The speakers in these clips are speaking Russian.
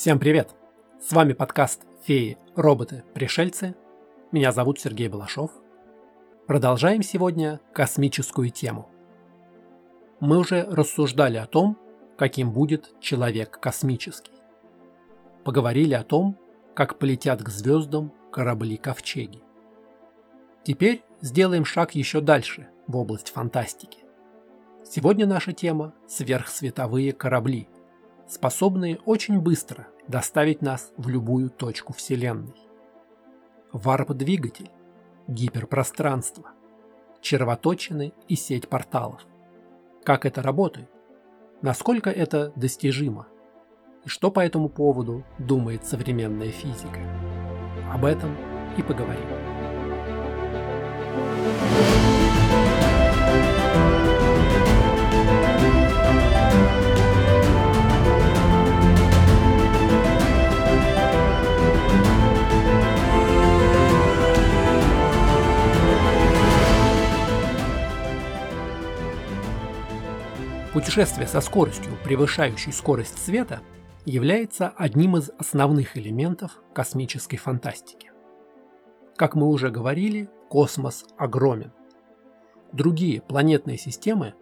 Всем привет! С вами подкаст «Феи, роботы, пришельцы». Меня зовут Сергей Балашов. Продолжаем сегодня космическую тему. Мы уже рассуждали о том, каким будет человек космический. Поговорили о том, как полетят к звездам корабли-ковчеги. Теперь сделаем шаг еще дальше в область фантастики. Сегодня наша тема – сверхсветовые корабли – способные очень быстро доставить нас в любую точку Вселенной. Варп-двигатель, гиперпространство, червоточины и сеть порталов. Как это работает? Насколько это достижимо? И что по этому поводу думает современная физика? Об этом и поговорим. Путешествие со скоростью, превышающей скорость света, является одним из основных элементов космической фантастики. Как мы уже говорили, космос огромен. Другие планетные системы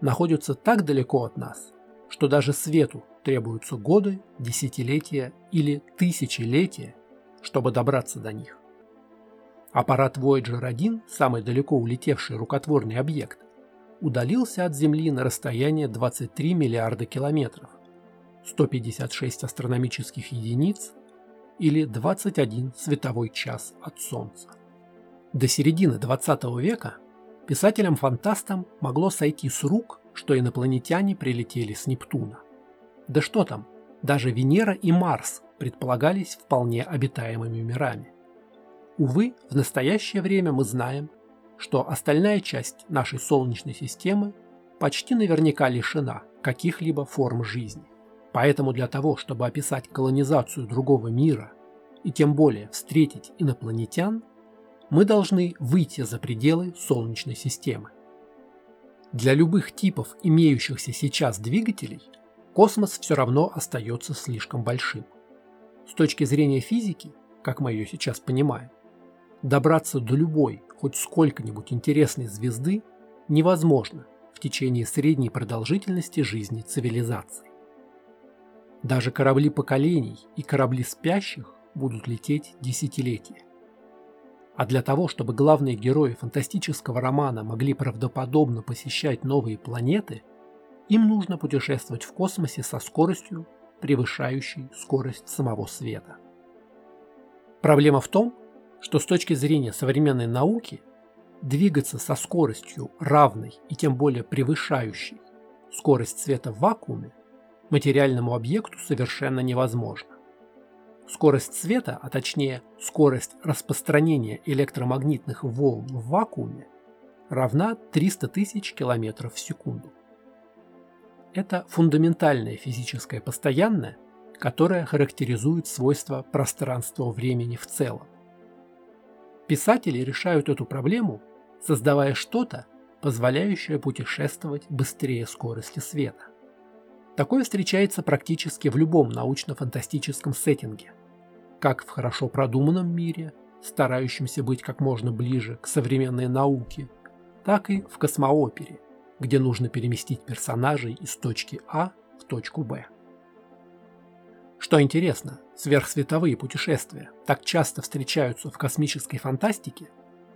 находятся так далеко от нас, что даже свету требуются годы, десятилетия или тысячелетия, чтобы добраться до них. Аппарат Voyager 1, самый далеко улетевший рукотворный объект, удалился от Земли на расстояние 23 миллиарда километров, 156 астрономических единиц или 21 световой час от Солнца. До середины 20 века писателям-фантастам могло сойти с рук, что инопланетяне прилетели с Нептуна. Да что там, даже Венера и Марс предполагались вполне обитаемыми мирами. Увы, в настоящее время мы знаем, что остальная часть нашей Солнечной системы почти наверняка лишена каких-либо форм жизни. Поэтому для того, чтобы описать колонизацию другого мира и тем более встретить инопланетян, мы должны выйти за пределы Солнечной системы. Для любых типов имеющихся сейчас двигателей космос все равно остается слишком большим. С точки зрения физики, как мы ее сейчас понимаем, добраться до любой хоть сколько-нибудь интересной звезды невозможно в течение средней продолжительности жизни цивилизации. Даже корабли поколений и корабли спящих будут лететь десятилетия. А для того, чтобы главные герои фантастического романа могли правдоподобно посещать новые планеты, им нужно путешествовать в космосе со скоростью, превышающей скорость самого света. Проблема в том, что с точки зрения современной науки двигаться со скоростью равной и тем более превышающей скорость света в вакууме материальному объекту совершенно невозможно. Скорость света, а точнее скорость распространения электромагнитных волн в вакууме, равна 300 тысяч километров в секунду. Это фундаментальное физическое постоянное, которое характеризует свойства пространства-времени в целом. Писатели решают эту проблему, создавая что-то, позволяющее путешествовать быстрее скорости света. Такое встречается практически в любом научно-фантастическом сеттинге, как в хорошо продуманном мире, старающемся быть как можно ближе к современной науке, так и в космоопере, где нужно переместить персонажей из точки А в точку Б. Что интересно, сверхсветовые путешествия так часто встречаются в космической фантастике,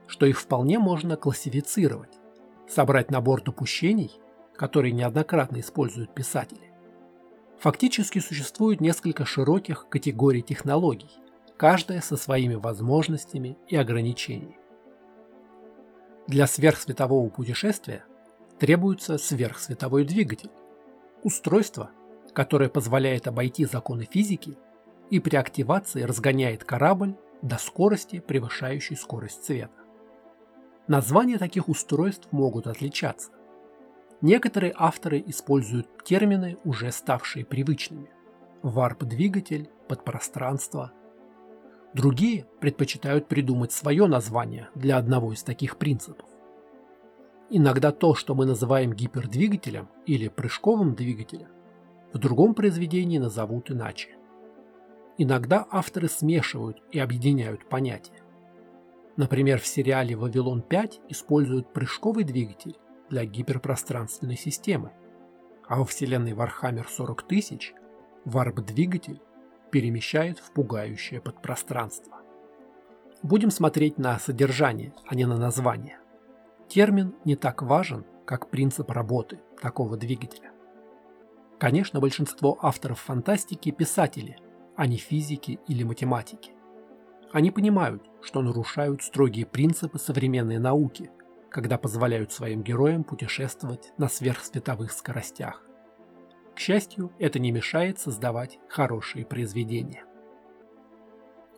что их вполне можно классифицировать, собрать набор допущений, которые неоднократно используют писатели. Фактически существует несколько широких категорий технологий, каждая со своими возможностями и ограничениями. Для сверхсветового путешествия требуется сверхсветовой двигатель, устройство, которое позволяет обойти законы физики и при активации разгоняет корабль до скорости, превышающей скорость света. Названия таких устройств могут отличаться. Некоторые авторы используют термины, уже ставшие привычными. Варп-двигатель, подпространство. Другие предпочитают придумать свое название для одного из таких принципов. Иногда то, что мы называем гипердвигателем или прыжковым двигателем, в другом произведении назовут иначе. иногда авторы смешивают и объединяют понятия. Например, в сериале «Вавилон 5» используют прыжковый двигатель для гиперпространственной системы, а во вселенной Warhammer 40 тысяч варп-двигатель перемещает в пугающее подпространство. Будем смотреть на содержание, а не на название. Термин не так важен, как принцип работы такого двигателя. Конечно, большинство авторов фантастики – писатели, а не физики или математики. Они понимают, что нарушают строгие принципы современной науки, когда позволяют своим героям путешествовать на сверхсветовых скоростях. К счастью, это не мешает создавать хорошие произведения.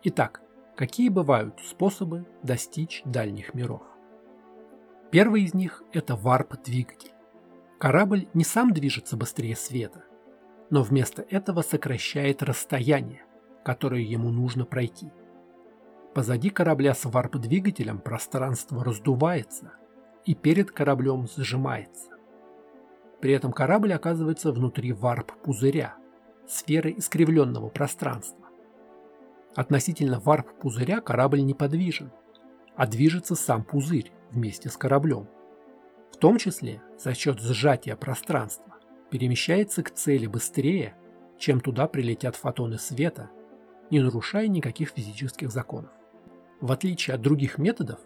Итак, какие бывают способы достичь дальних миров? Первый из них – это варп-двигатель. Корабль не сам движется быстрее света, но вместо этого сокращает расстояние, которое ему нужно пройти. Позади корабля с варп-двигателем пространство раздувается и перед кораблем сжимается. При этом корабль оказывается внутри варп-пузыря, сферы искривленного пространства. Относительно варп-пузыря корабль неподвижен, а движется сам пузырь вместе с кораблем. В том числе за счет сжатия пространства перемещается к цели быстрее, чем туда прилетят фотоны света, не нарушая никаких физических законов. В отличие от других методов,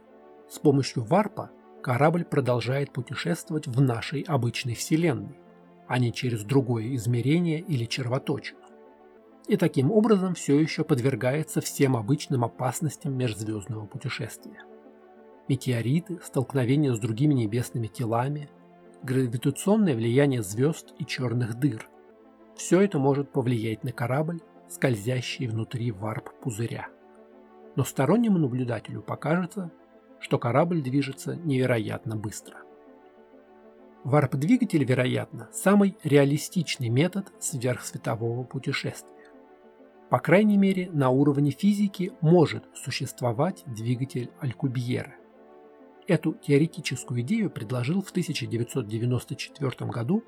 с помощью варпа корабль продолжает путешествовать в нашей обычной Вселенной, а не через другое измерение или червоточину. И таким образом все еще подвергается всем обычным опасностям межзвездного путешествия. Метеориты, столкновения с другими небесными телами, гравитационное влияние звезд и черных дыр – все это может повлиять на корабль, скользящий внутри варп-пузыря. Но стороннему наблюдателю покажется, что корабль движется невероятно быстро. Варп-двигатель, вероятно, самый реалистичный метод сверхсветового путешествия. По крайней мере, на уровне физики может существовать двигатель Алькубьера. Эту теоретическую идею предложил в 1994 году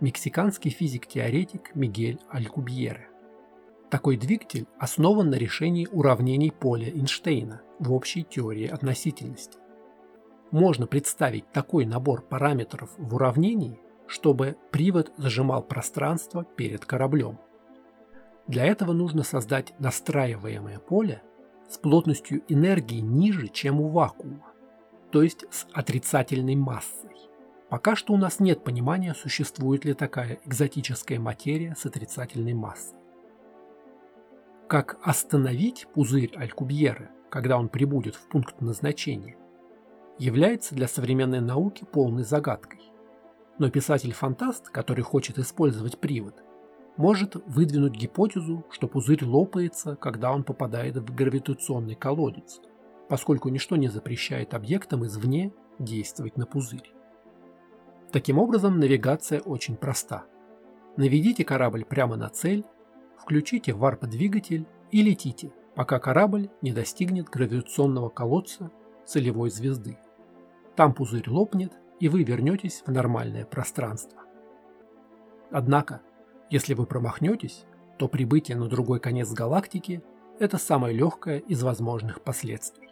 мексиканский физик-теоретик Мигель Алькубьере. Такой двигатель основан на решении уравнений поля Эйнштейна в общей теории относительности. Можно представить такой набор параметров в уравнении, чтобы привод зажимал пространство перед кораблем. Для этого нужно создать настраиваемое поле с плотностью энергии ниже, чем у вакуума, то есть с отрицательной массой. Пока что у нас нет понимания, существует ли такая экзотическая материя с отрицательной массой. Как остановить пузырь Алькубьеры, когда он прибудет в пункт назначения, является для современной науки полной загадкой. Но писатель-фантаст, который хочет использовать привод, может выдвинуть гипотезу, что пузырь лопается, когда он попадает в гравитационный колодец, поскольку ничто не запрещает объектам извне действовать на пузырь. Таким образом, навигация очень проста. Наведите корабль прямо на цель включите варп-двигатель и летите, пока корабль не достигнет гравитационного колодца целевой звезды. Там пузырь лопнет, и вы вернетесь в нормальное пространство. Однако, если вы промахнетесь, то прибытие на другой конец галактики – это самое легкое из возможных последствий.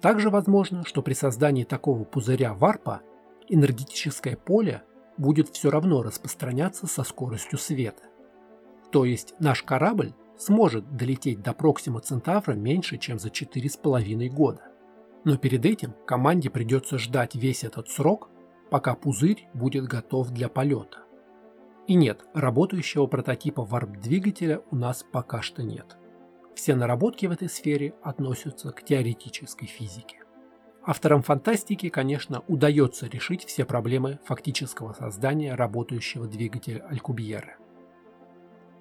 Также возможно, что при создании такого пузыря варпа энергетическое поле будет все равно распространяться со скоростью света. То есть наш корабль сможет долететь до Проксима Центавра меньше, чем за 4,5 года. Но перед этим команде придется ждать весь этот срок, пока пузырь будет готов для полета. И нет, работающего прототипа варп-двигателя у нас пока что нет. Все наработки в этой сфере относятся к теоретической физике. Авторам фантастики, конечно, удается решить все проблемы фактического создания работающего двигателя Алькубьеры –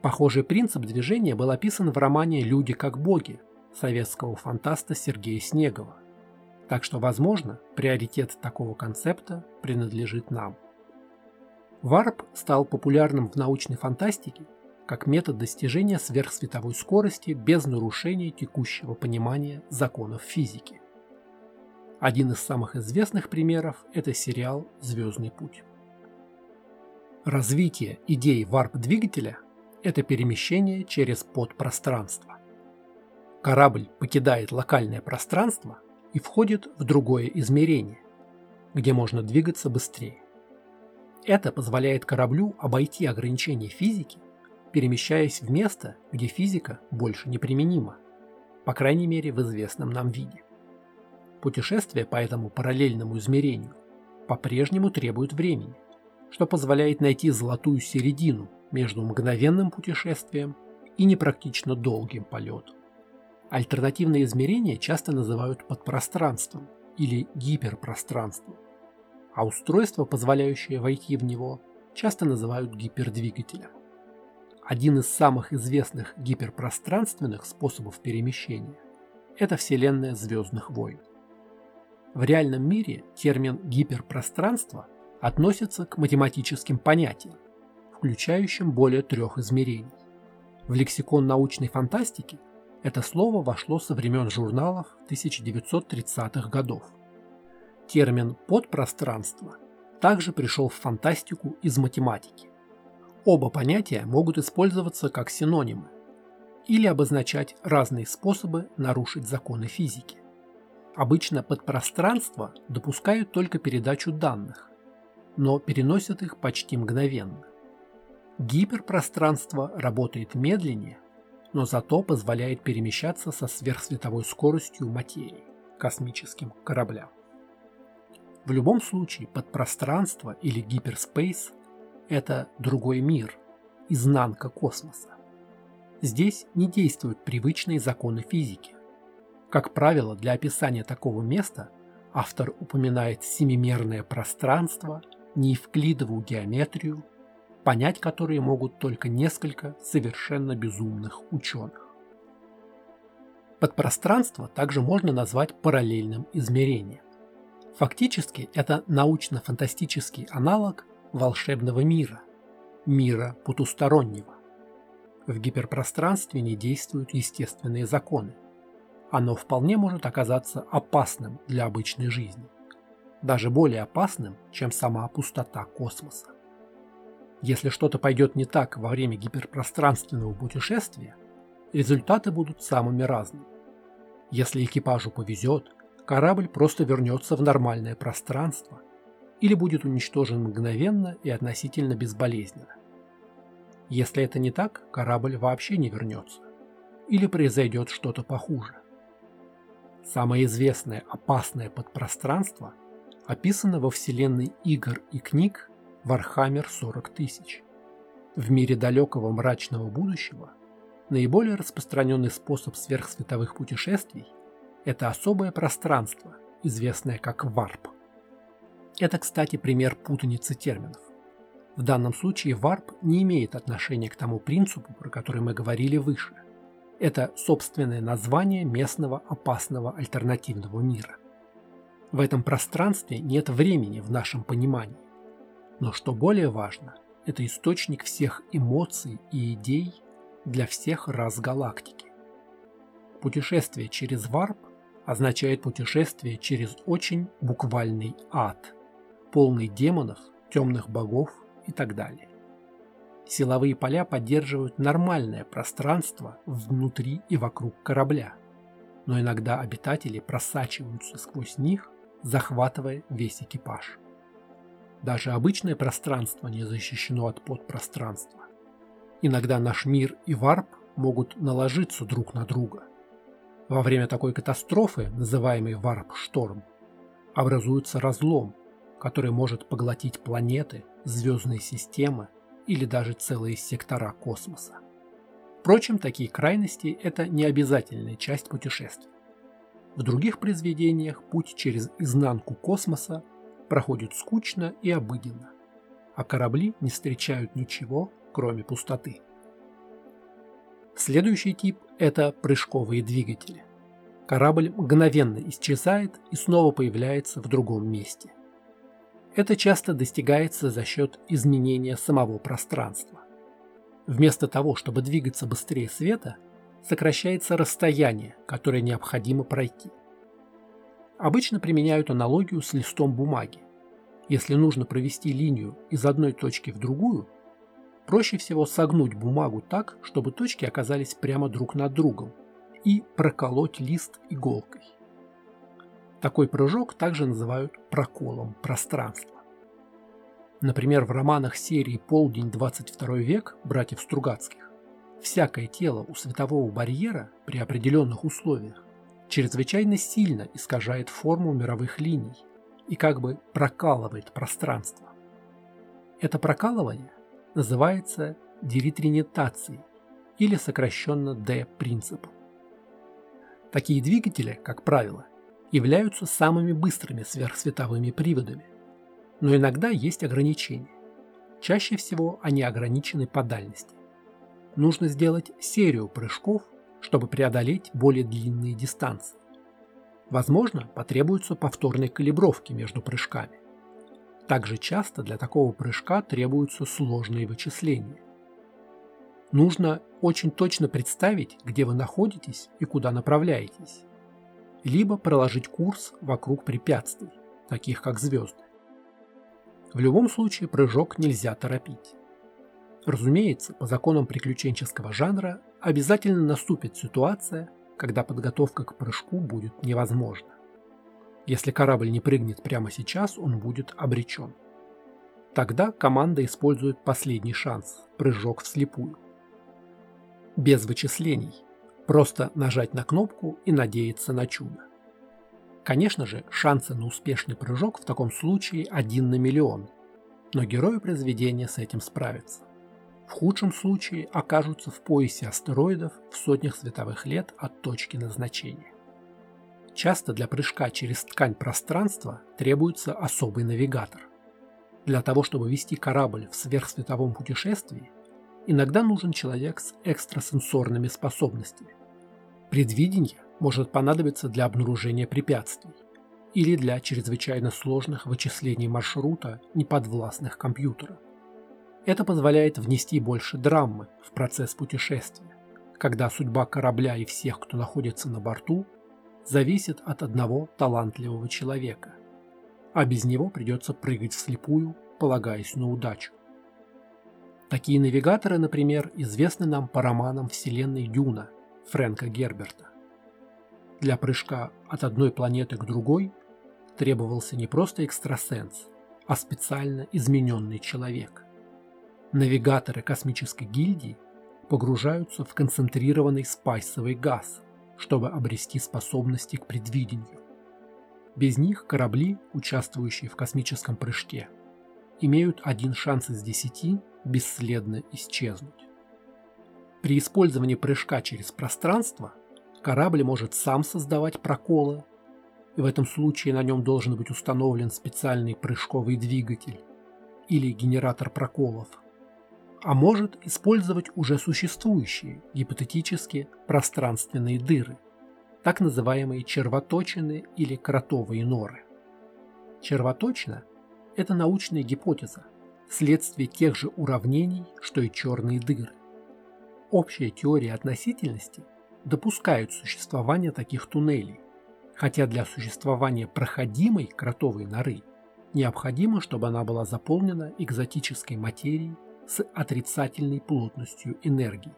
Похожий принцип движения был описан в романе «Люди как боги» советского фантаста Сергея Снегова. Так что, возможно, приоритет такого концепта принадлежит нам. Варп стал популярным в научной фантастике как метод достижения сверхсветовой скорости без нарушения текущего понимания законов физики. Один из самых известных примеров – это сериал «Звездный путь». Развитие идей варп-двигателя – это перемещение через подпространство. Корабль покидает локальное пространство и входит в другое измерение, где можно двигаться быстрее. Это позволяет кораблю обойти ограничения физики, перемещаясь в место, где физика больше не применима, по крайней мере в известном нам виде. Путешествие по этому параллельному измерению по-прежнему требует времени, что позволяет найти золотую середину между мгновенным путешествием и непрактично долгим полетом. Альтернативные измерения часто называют подпространством или гиперпространством, а устройство, позволяющее войти в него, часто называют гипердвигателем. Один из самых известных гиперпространственных способов перемещения – это Вселенная Звездных войн. В реальном мире термин «гиперпространство» относится к математическим понятиям, включающим более трех измерений. В лексикон научной фантастики это слово вошло со времен журналов 1930-х годов. Термин «подпространство» также пришел в фантастику из математики. Оба понятия могут использоваться как синонимы или обозначать разные способы нарушить законы физики. Обычно подпространство допускают только передачу данных, но переносят их почти мгновенно. Гиперпространство работает медленнее, но зато позволяет перемещаться со сверхсветовой скоростью материи, космическим кораблям. В любом случае подпространство или гиперспейс – это другой мир, изнанка космоса. Здесь не действуют привычные законы физики, как правило, для описания такого места автор упоминает семимерное пространство, неевклидовую геометрию, понять которые могут только несколько совершенно безумных ученых. Подпространство также можно назвать параллельным измерением. Фактически это научно-фантастический аналог волшебного мира, мира потустороннего. В гиперпространстве не действуют естественные законы – оно вполне может оказаться опасным для обычной жизни. Даже более опасным, чем сама пустота космоса. Если что-то пойдет не так во время гиперпространственного путешествия, результаты будут самыми разными. Если экипажу повезет, корабль просто вернется в нормальное пространство или будет уничтожен мгновенно и относительно безболезненно. Если это не так, корабль вообще не вернется или произойдет что-то похуже. Самое известное опасное подпространство описано во вселенной игр и книг Warhammer 40 тысяч. В мире далекого мрачного будущего наиболее распространенный способ сверхсветовых путешествий – это особое пространство, известное как варп. Это, кстати, пример путаницы терминов. В данном случае варп не имеет отношения к тому принципу, про который мы говорили выше – это собственное название местного опасного альтернативного мира. В этом пространстве нет времени в нашем понимании. Но что более важно, это источник всех эмоций и идей для всех рас галактики. Путешествие через варп означает путешествие через очень буквальный ад, полный демонов, темных богов и так далее. Силовые поля поддерживают нормальное пространство внутри и вокруг корабля, но иногда обитатели просачиваются сквозь них, захватывая весь экипаж. Даже обычное пространство не защищено от подпространства. Иногда наш мир и варп могут наложиться друг на друга. Во время такой катастрофы, называемой варп-шторм, образуется разлом, который может поглотить планеты, звездные системы или даже целые сектора космоса. Впрочем, такие крайности – это не обязательная часть путешествия. В других произведениях путь через изнанку космоса проходит скучно и обыденно, а корабли не встречают ничего, кроме пустоты. Следующий тип – это прыжковые двигатели. Корабль мгновенно исчезает и снова появляется в другом месте. Это часто достигается за счет изменения самого пространства. Вместо того, чтобы двигаться быстрее света, сокращается расстояние, которое необходимо пройти. Обычно применяют аналогию с листом бумаги. Если нужно провести линию из одной точки в другую, проще всего согнуть бумагу так, чтобы точки оказались прямо друг над другом, и проколоть лист иголкой. Такой прыжок также называют проколом пространства. Например, в романах серии «Полдень 22 век» братьев Стругацких всякое тело у светового барьера при определенных условиях чрезвычайно сильно искажает форму мировых линий и как бы прокалывает пространство. Это прокалывание называется деритринитацией или сокращенно D-принципом. Такие двигатели, как правило, являются самыми быстрыми сверхсветовыми приводами, но иногда есть ограничения. Чаще всего они ограничены по дальности. Нужно сделать серию прыжков, чтобы преодолеть более длинные дистанции. Возможно, потребуются повторные калибровки между прыжками. Также часто для такого прыжка требуются сложные вычисления. Нужно очень точно представить, где вы находитесь и куда направляетесь. Либо проложить курс вокруг препятствий, таких как звезды. В любом случае прыжок нельзя торопить. Разумеется, по законам приключенческого жанра обязательно наступит ситуация, когда подготовка к прыжку будет невозможна. Если корабль не прыгнет прямо сейчас, он будет обречен. Тогда команда использует последний шанс – прыжок вслепую. Без вычислений. Просто нажать на кнопку и надеяться на чудо. Конечно же, шансы на успешный прыжок в таком случае один на миллион, но герои произведения с этим справятся. В худшем случае окажутся в поясе астероидов в сотнях световых лет от точки назначения. Часто для прыжка через ткань пространства требуется особый навигатор. Для того, чтобы вести корабль в сверхсветовом путешествии, иногда нужен человек с экстрасенсорными способностями. Предвидение может понадобиться для обнаружения препятствий или для чрезвычайно сложных вычислений маршрута неподвластных компьютерам. Это позволяет внести больше драмы в процесс путешествия, когда судьба корабля и всех, кто находится на борту, зависит от одного талантливого человека, а без него придется прыгать вслепую, полагаясь на удачу. Такие навигаторы, например, известны нам по романам вселенной Дюна Фрэнка Герберта. Для прыжка от одной планеты к другой требовался не просто экстрасенс, а специально измененный человек. Навигаторы космической гильдии погружаются в концентрированный спайсовый газ, чтобы обрести способности к предвидению. Без них корабли, участвующие в космическом прыжке, имеют один шанс из десяти бесследно исчезнуть. При использовании прыжка через пространство корабль может сам создавать проколы, и в этом случае на нем должен быть установлен специальный прыжковый двигатель или генератор проколов – а может использовать уже существующие, гипотетически, пространственные дыры, так называемые червоточины или кротовые норы. Червоточина – это научная гипотеза, следствие тех же уравнений, что и черные дыры. Общая теория относительности допускает существование таких туннелей, хотя для существования проходимой кротовой норы необходимо, чтобы она была заполнена экзотической материей с отрицательной плотностью энергии.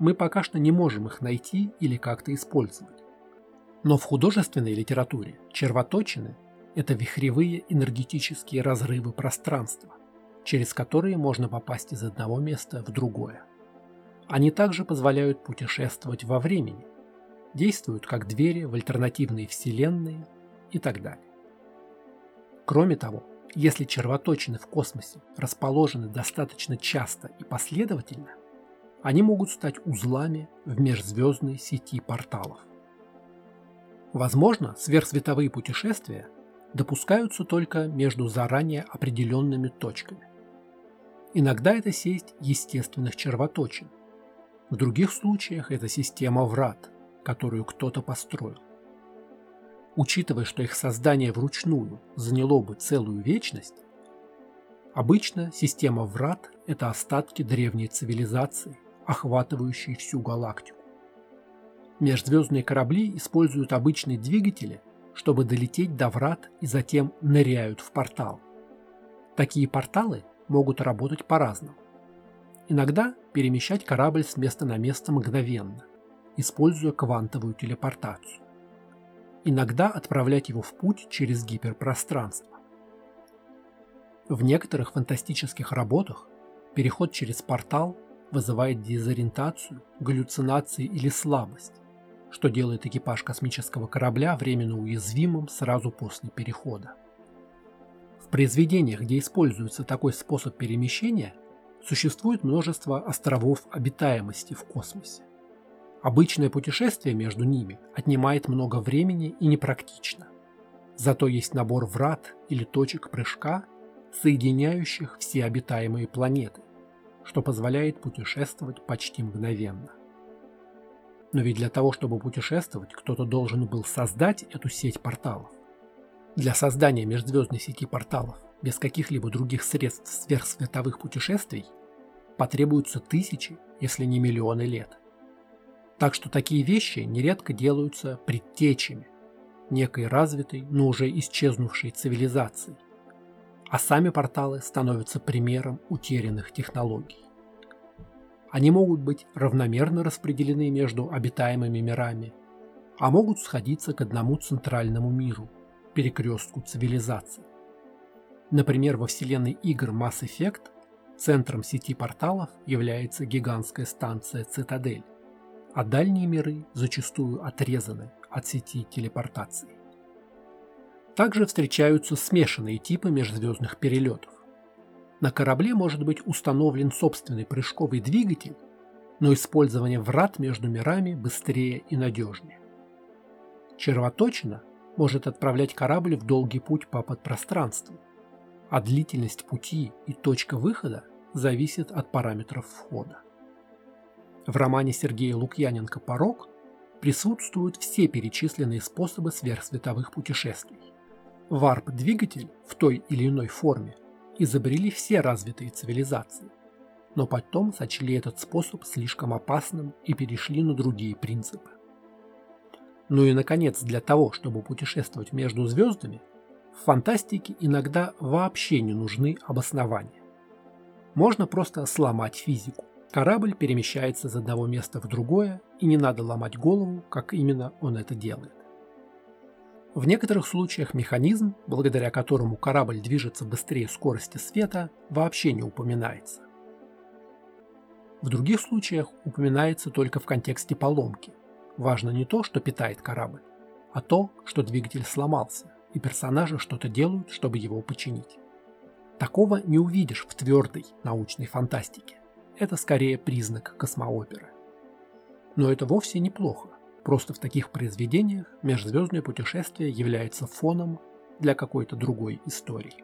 Мы пока что не можем их найти или как-то использовать. Но в художественной литературе червоточины – это вихревые энергетические разрывы пространства, через которые можно попасть из одного места в другое. Они также позволяют путешествовать во времени, действуют как двери в альтернативные вселенные и так далее. Кроме того, если червоточины в космосе расположены достаточно часто и последовательно, они могут стать узлами в межзвездной сети порталов. Возможно, сверхсветовые путешествия допускаются только между заранее определенными точками. Иногда это сеть естественных червоточин. В других случаях это система врат, которую кто-то построил. Учитывая, что их создание вручную заняло бы целую вечность, обычно система врат – это остатки древней цивилизации, охватывающие всю галактику. Межзвездные корабли используют обычные двигатели, чтобы долететь до врат и затем ныряют в портал. Такие порталы могут работать по-разному. Иногда перемещать корабль с места на место мгновенно, используя квантовую телепортацию. Иногда отправлять его в путь через гиперпространство. В некоторых фантастических работах переход через портал вызывает дезориентацию, галлюцинации или слабость, что делает экипаж космического корабля временно уязвимым сразу после перехода. В произведениях, где используется такой способ перемещения, существует множество островов обитаемости в космосе. Обычное путешествие между ними отнимает много времени и непрактично. Зато есть набор врат или точек прыжка, соединяющих все обитаемые планеты, что позволяет путешествовать почти мгновенно. Но ведь для того, чтобы путешествовать, кто-то должен был создать эту сеть порталов. Для создания межзвездной сети порталов без каких-либо других средств сверхсветовых путешествий потребуются тысячи, если не миллионы лет. Так что такие вещи нередко делаются предтечами некой развитой, но уже исчезнувшей цивилизации. А сами порталы становятся примером утерянных технологий. Они могут быть равномерно распределены между обитаемыми мирами, а могут сходиться к одному центральному миру, перекрестку цивилизаций. Например, во вселенной игр Mass Effect центром сети порталов является гигантская станция Цитадель, а дальние миры зачастую отрезаны от сети телепортации. Также встречаются смешанные типы межзвездных перелетов. На корабле может быть установлен собственный прыжковый двигатель, но использование врат между мирами быстрее и надежнее. Червоточина может отправлять корабль в долгий путь по подпространству, а длительность пути и точка выхода зависит от параметров входа. В романе Сергея Лукьяненко «Порог» присутствуют все перечисленные способы сверхсветовых путешествий. Варп-двигатель в той или иной форме изобрели все развитые цивилизации, но потом сочли этот способ слишком опасным и перешли на другие принципы. Ну и, наконец, для того, чтобы путешествовать между звездами, в фантастике иногда вообще не нужны обоснования. Можно просто сломать физику. Корабль перемещается из одного места в другое, и не надо ломать голову, как именно он это делает. В некоторых случаях механизм, благодаря которому корабль движется быстрее скорости света, вообще не упоминается. В других случаях упоминается только в контексте поломки. Важно не то, что питает корабль, а то, что двигатель сломался, и персонажи что-то делают, чтобы его починить. Такого не увидишь в твердой научной фантастике. Это скорее признак космооперы. Но это вовсе неплохо. Просто в таких произведениях межзвездное путешествие является фоном для какой-то другой истории.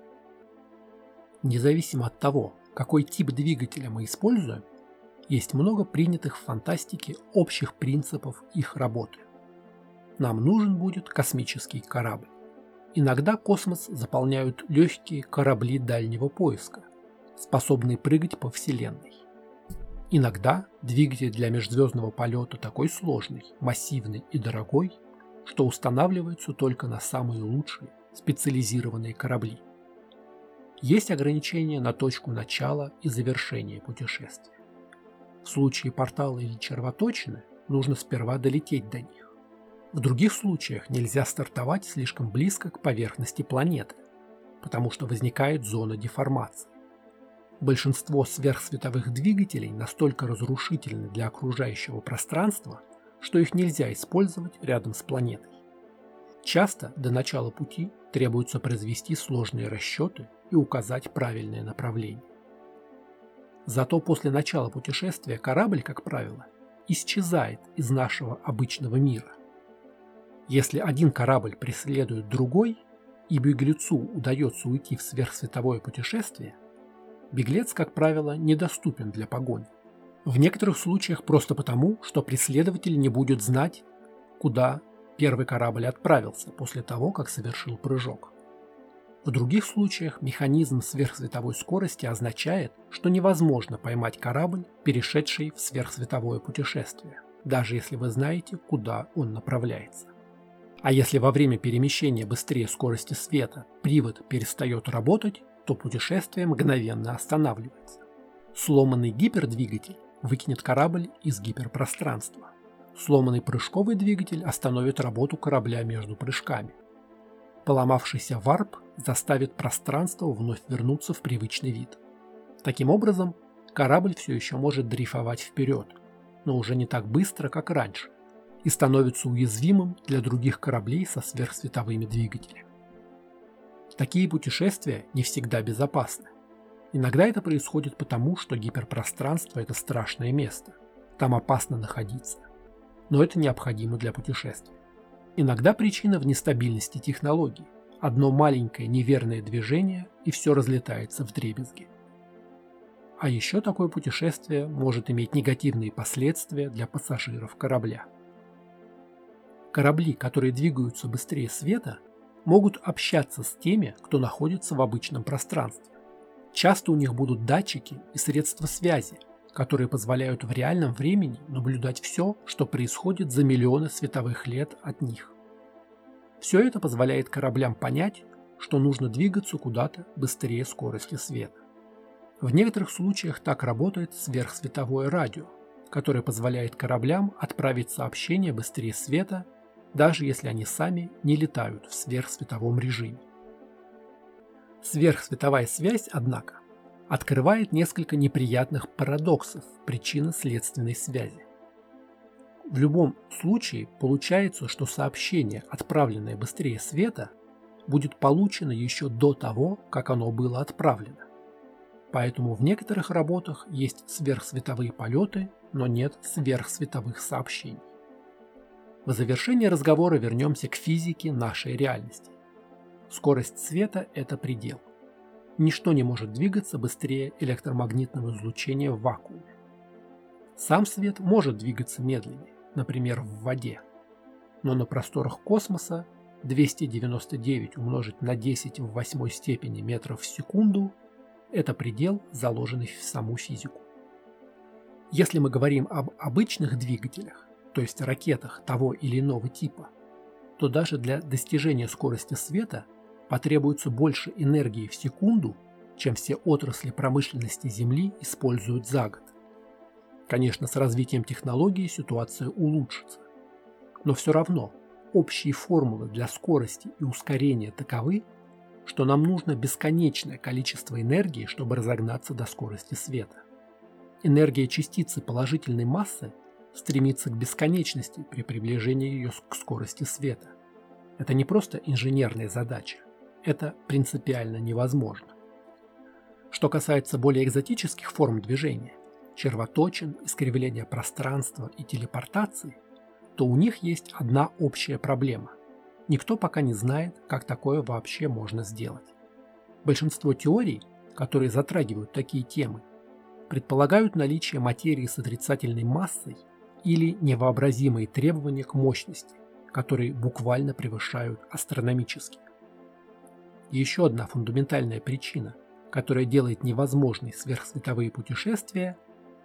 Независимо от того, какой тип двигателя мы используем, есть много принятых в фантастике общих принципов их работы. Нам нужен будет космический корабль. Иногда космос заполняют легкие корабли дальнего поиска, способные прыгать по Вселенной. Иногда двигатель для межзвездного полета такой сложный, массивный и дорогой, что устанавливается только на самые лучшие специализированные корабли. Есть ограничения на точку начала и завершения путешествия. В случае портала или червоточины нужно сперва долететь до них. В других случаях нельзя стартовать слишком близко к поверхности планеты, потому что возникает зона деформации. Большинство сверхсветовых двигателей настолько разрушительны для окружающего пространства, что их нельзя использовать рядом с планетой. Часто до начала пути требуется произвести сложные расчеты и указать правильное направление. Зато после начала путешествия корабль, как правило, исчезает из нашего обычного мира – если один корабль преследует другой, и беглецу удается уйти в сверхсветовое путешествие, беглец, как правило, недоступен для погони. В некоторых случаях просто потому, что преследователь не будет знать, куда первый корабль отправился после того, как совершил прыжок. В других случаях механизм сверхсветовой скорости означает, что невозможно поймать корабль, перешедший в сверхсветовое путешествие, даже если вы знаете, куда он направляется. А если во время перемещения быстрее скорости света привод перестает работать, то путешествие мгновенно останавливается. Сломанный гипердвигатель выкинет корабль из гиперпространства. Сломанный прыжковый двигатель остановит работу корабля между прыжками. Поломавшийся варп заставит пространство вновь вернуться в привычный вид. Таким образом, корабль все еще может дрейфовать вперед, но уже не так быстро, как раньше, и становится уязвимым для других кораблей со сверхсветовыми двигателями. Такие путешествия не всегда безопасны. Иногда это происходит потому, что гиперпространство – это страшное место. Там опасно находиться. Но это необходимо для путешествия. Иногда причина в нестабильности технологий. Одно маленькое неверное движение, и все разлетается в дребезги. А еще такое путешествие может иметь негативные последствия для пассажиров корабля. Корабли, которые двигаются быстрее света, могут общаться с теми, кто находится в обычном пространстве. Часто у них будут датчики и средства связи, которые позволяют в реальном времени наблюдать все, что происходит за миллионы световых лет от них. Все это позволяет кораблям понять, что нужно двигаться куда-то быстрее скорости света. В некоторых случаях так работает сверхсветовое радио, которое позволяет кораблям отправить сообщение быстрее света, даже если они сами не летают в сверхсветовом режиме. Сверхсветовая связь, однако, открывает несколько неприятных парадоксов причинно-следственной связи. В любом случае получается, что сообщение, отправленное быстрее света, будет получено еще до того, как оно было отправлено. Поэтому в некоторых работах есть сверхсветовые полеты, но нет сверхсветовых сообщений. В завершение разговора вернемся к физике нашей реальности. Скорость света – это предел. Ничто не может двигаться быстрее электромагнитного излучения в вакууме. Сам свет может двигаться медленнее, например, в воде. Но на просторах космоса 299 умножить на 10 в восьмой степени метров в секунду – это предел, заложенный в саму физику. Если мы говорим об обычных двигателях, то есть ракетах того или иного типа, то даже для достижения скорости света потребуется больше энергии в секунду, чем все отрасли промышленности Земли используют за год. Конечно, с развитием технологий ситуация улучшится. Но все равно общие формулы для скорости и ускорения таковы, что нам нужно бесконечное количество энергии, чтобы разогнаться до скорости света. Энергия частицы положительной массы стремится к бесконечности при приближении ее к скорости света. Это не просто инженерная задача, это принципиально невозможно. Что касается более экзотических форм движения, червоточин, искривления пространства и телепортации, то у них есть одна общая проблема. Никто пока не знает, как такое вообще можно сделать. Большинство теорий, которые затрагивают такие темы, предполагают наличие материи с отрицательной массой или невообразимые требования к мощности, которые буквально превышают астрономические. Еще одна фундаментальная причина, которая делает невозможной сверхсветовые путешествия,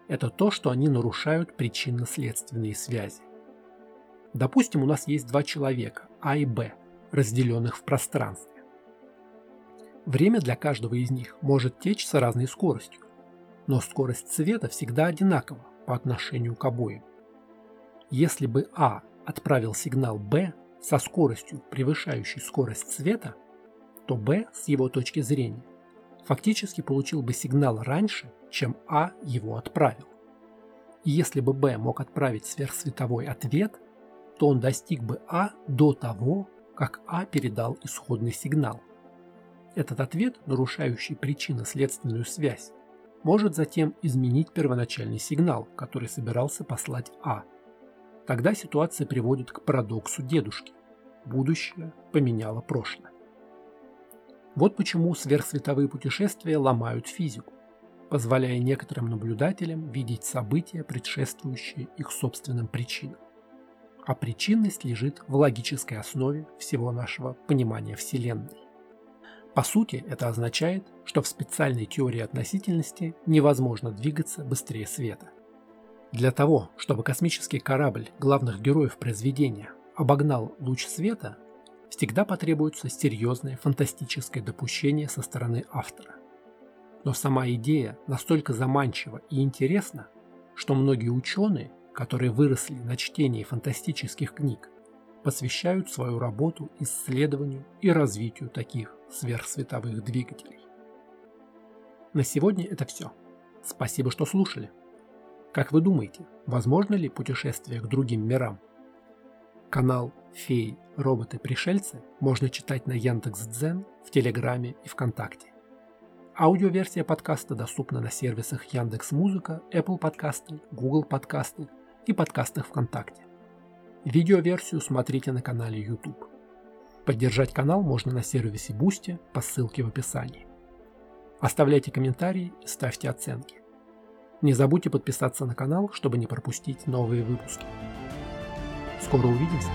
это то, что они нарушают причинно-следственные связи. Допустим, у нас есть два человека, А и Б, разделенных в пространстве. Время для каждого из них может течь с разной скоростью, но скорость света всегда одинакова по отношению к обоим. Если бы А отправил сигнал Б со скоростью, превышающей скорость света, то Б, с его точки зрения, фактически получил бы сигнал раньше, чем А его отправил. И если бы Б мог отправить сверхсветовой ответ, то он достиг бы А до того, как А передал исходный сигнал. Этот ответ, нарушающий причинно-следственную связь, может затем изменить первоначальный сигнал, который собирался послать А – Тогда ситуация приводит к парадоксу дедушки. Будущее поменяло прошлое. Вот почему сверхсветовые путешествия ломают физику, позволяя некоторым наблюдателям видеть события, предшествующие их собственным причинам. А причинность лежит в логической основе всего нашего понимания Вселенной. По сути, это означает, что в специальной теории относительности невозможно двигаться быстрее света – для того, чтобы космический корабль главных героев произведения обогнал луч света, всегда потребуется серьезное фантастическое допущение со стороны автора. Но сама идея настолько заманчива и интересна, что многие ученые, которые выросли на чтении фантастических книг, посвящают свою работу исследованию и развитию таких сверхсветовых двигателей. На сегодня это все. Спасибо, что слушали. Как вы думаете, возможно ли путешествие к другим мирам? Канал «Феи, роботы, пришельцы» можно читать на Яндекс.Дзен, в Телеграме и ВКонтакте. Аудиоверсия подкаста доступна на сервисах Яндекс Музыка, Apple подкасты, Google подкасты и подкастах ВКонтакте. Видеоверсию смотрите на канале YouTube. Поддержать канал можно на сервисе Boosty по ссылке в описании. Оставляйте комментарии ставьте оценки. Не забудьте подписаться на канал, чтобы не пропустить новые выпуски. Скоро увидимся!